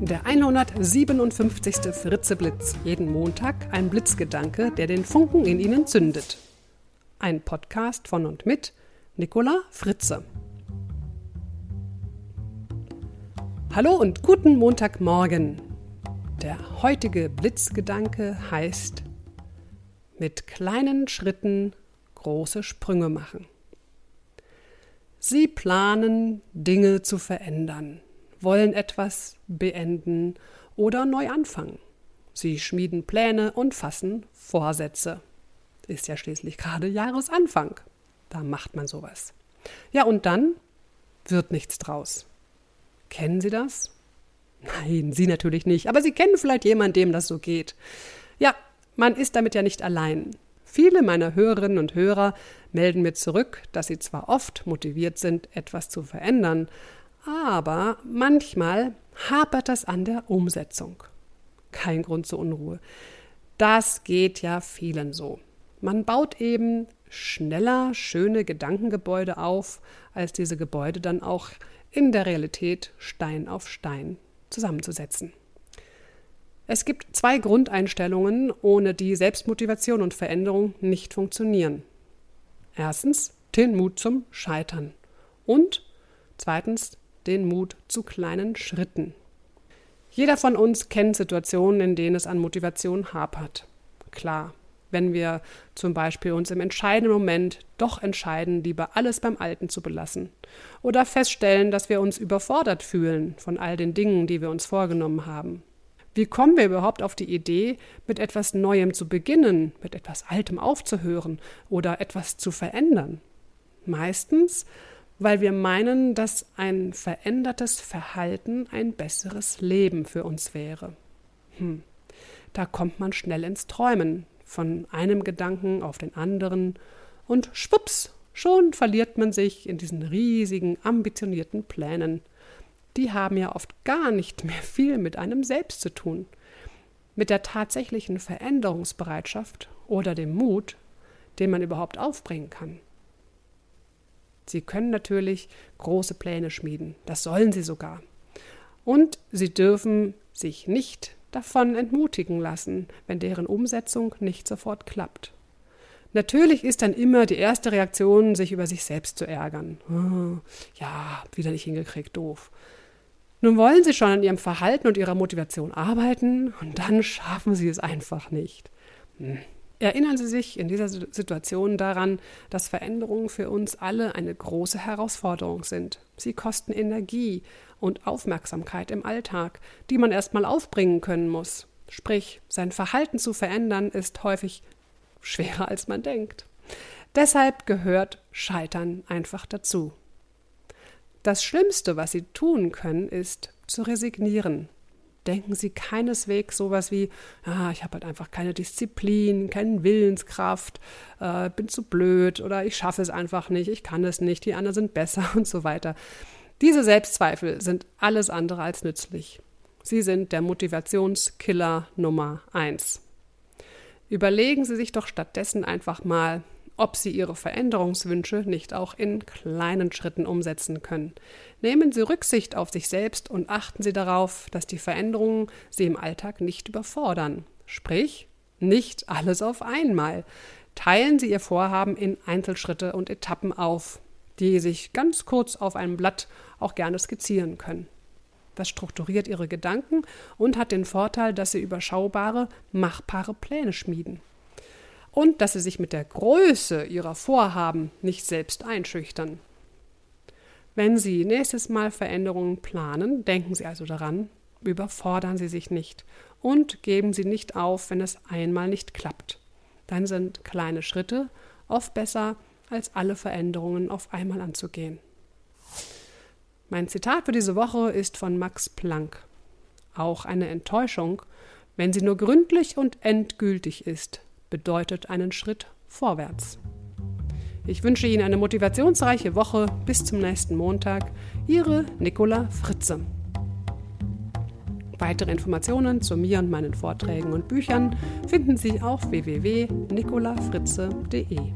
Der 157. Fritzeblitz. Jeden Montag ein Blitzgedanke, der den Funken in Ihnen zündet. Ein Podcast von und mit Nicola Fritze. Hallo und guten Montagmorgen. Der heutige Blitzgedanke heißt mit kleinen Schritten große Sprünge machen. Sie planen, Dinge zu verändern, wollen etwas beenden oder neu anfangen. Sie schmieden Pläne und fassen Vorsätze. Ist ja schließlich gerade Jahresanfang. Da macht man sowas. Ja, und dann wird nichts draus. Kennen Sie das? Nein, Sie natürlich nicht, aber Sie kennen vielleicht jemanden, dem das so geht. Ja, man ist damit ja nicht allein. Viele meiner Hörerinnen und Hörer melden mir zurück, dass sie zwar oft motiviert sind, etwas zu verändern, aber manchmal hapert es an der Umsetzung. Kein Grund zur Unruhe. Das geht ja vielen so. Man baut eben schneller schöne Gedankengebäude auf, als diese Gebäude dann auch in der Realität Stein auf Stein zusammenzusetzen. Es gibt zwei Grundeinstellungen, ohne die Selbstmotivation und Veränderung nicht funktionieren. Erstens den Mut zum Scheitern und zweitens den Mut zu kleinen Schritten. Jeder von uns kennt Situationen, in denen es an Motivation hapert. Klar, wenn wir zum Beispiel uns im entscheidenden Moment doch entscheiden, lieber alles beim Alten zu belassen. Oder feststellen, dass wir uns überfordert fühlen von all den Dingen, die wir uns vorgenommen haben. Wie kommen wir überhaupt auf die Idee, mit etwas Neuem zu beginnen, mit etwas Altem aufzuhören oder etwas zu verändern? Meistens, weil wir meinen, dass ein verändertes Verhalten ein besseres Leben für uns wäre. Hm. Da kommt man schnell ins Träumen, von einem Gedanken auf den anderen, und schwupps, schon verliert man sich in diesen riesigen, ambitionierten Plänen die haben ja oft gar nicht mehr viel mit einem selbst zu tun. Mit der tatsächlichen Veränderungsbereitschaft oder dem Mut, den man überhaupt aufbringen kann. Sie können natürlich große Pläne schmieden, das sollen sie sogar. Und sie dürfen sich nicht davon entmutigen lassen, wenn deren Umsetzung nicht sofort klappt. Natürlich ist dann immer die erste Reaktion, sich über sich selbst zu ärgern. Oh, ja, wieder nicht hingekriegt, doof. Nun wollen sie schon an ihrem Verhalten und ihrer Motivation arbeiten und dann schaffen sie es einfach nicht. Hm. Erinnern Sie sich in dieser Situation daran, dass Veränderungen für uns alle eine große Herausforderung sind. Sie kosten Energie und Aufmerksamkeit im Alltag, die man erstmal aufbringen können muss. Sprich, sein Verhalten zu verändern ist häufig schwerer als man denkt. Deshalb gehört Scheitern einfach dazu. Das Schlimmste, was Sie tun können, ist zu resignieren. Denken Sie keineswegs sowas wie, ah, ich habe halt einfach keine Disziplin, keine Willenskraft, äh, bin zu blöd oder ich schaffe es einfach nicht, ich kann es nicht, die anderen sind besser und so weiter. Diese Selbstzweifel sind alles andere als nützlich. Sie sind der Motivationskiller Nummer eins. Überlegen Sie sich doch stattdessen einfach mal, ob Sie Ihre Veränderungswünsche nicht auch in kleinen Schritten umsetzen können. Nehmen Sie Rücksicht auf sich selbst und achten Sie darauf, dass die Veränderungen Sie im Alltag nicht überfordern. Sprich, nicht alles auf einmal. Teilen Sie Ihr Vorhaben in Einzelschritte und Etappen auf, die sich ganz kurz auf einem Blatt auch gerne skizzieren können. Das strukturiert Ihre Gedanken und hat den Vorteil, dass Sie überschaubare, machbare Pläne schmieden und dass sie sich mit der Größe ihrer Vorhaben nicht selbst einschüchtern. Wenn Sie nächstes Mal Veränderungen planen, denken Sie also daran, überfordern Sie sich nicht und geben Sie nicht auf, wenn es einmal nicht klappt. Dann sind kleine Schritte oft besser, als alle Veränderungen auf einmal anzugehen. Mein Zitat für diese Woche ist von Max Planck. Auch eine Enttäuschung, wenn sie nur gründlich und endgültig ist, bedeutet einen Schritt vorwärts. Ich wünsche Ihnen eine motivationsreiche Woche. Bis zum nächsten Montag. Ihre Nicola Fritze. Weitere Informationen zu mir und meinen Vorträgen und Büchern finden Sie auf www.nicolafritze.de.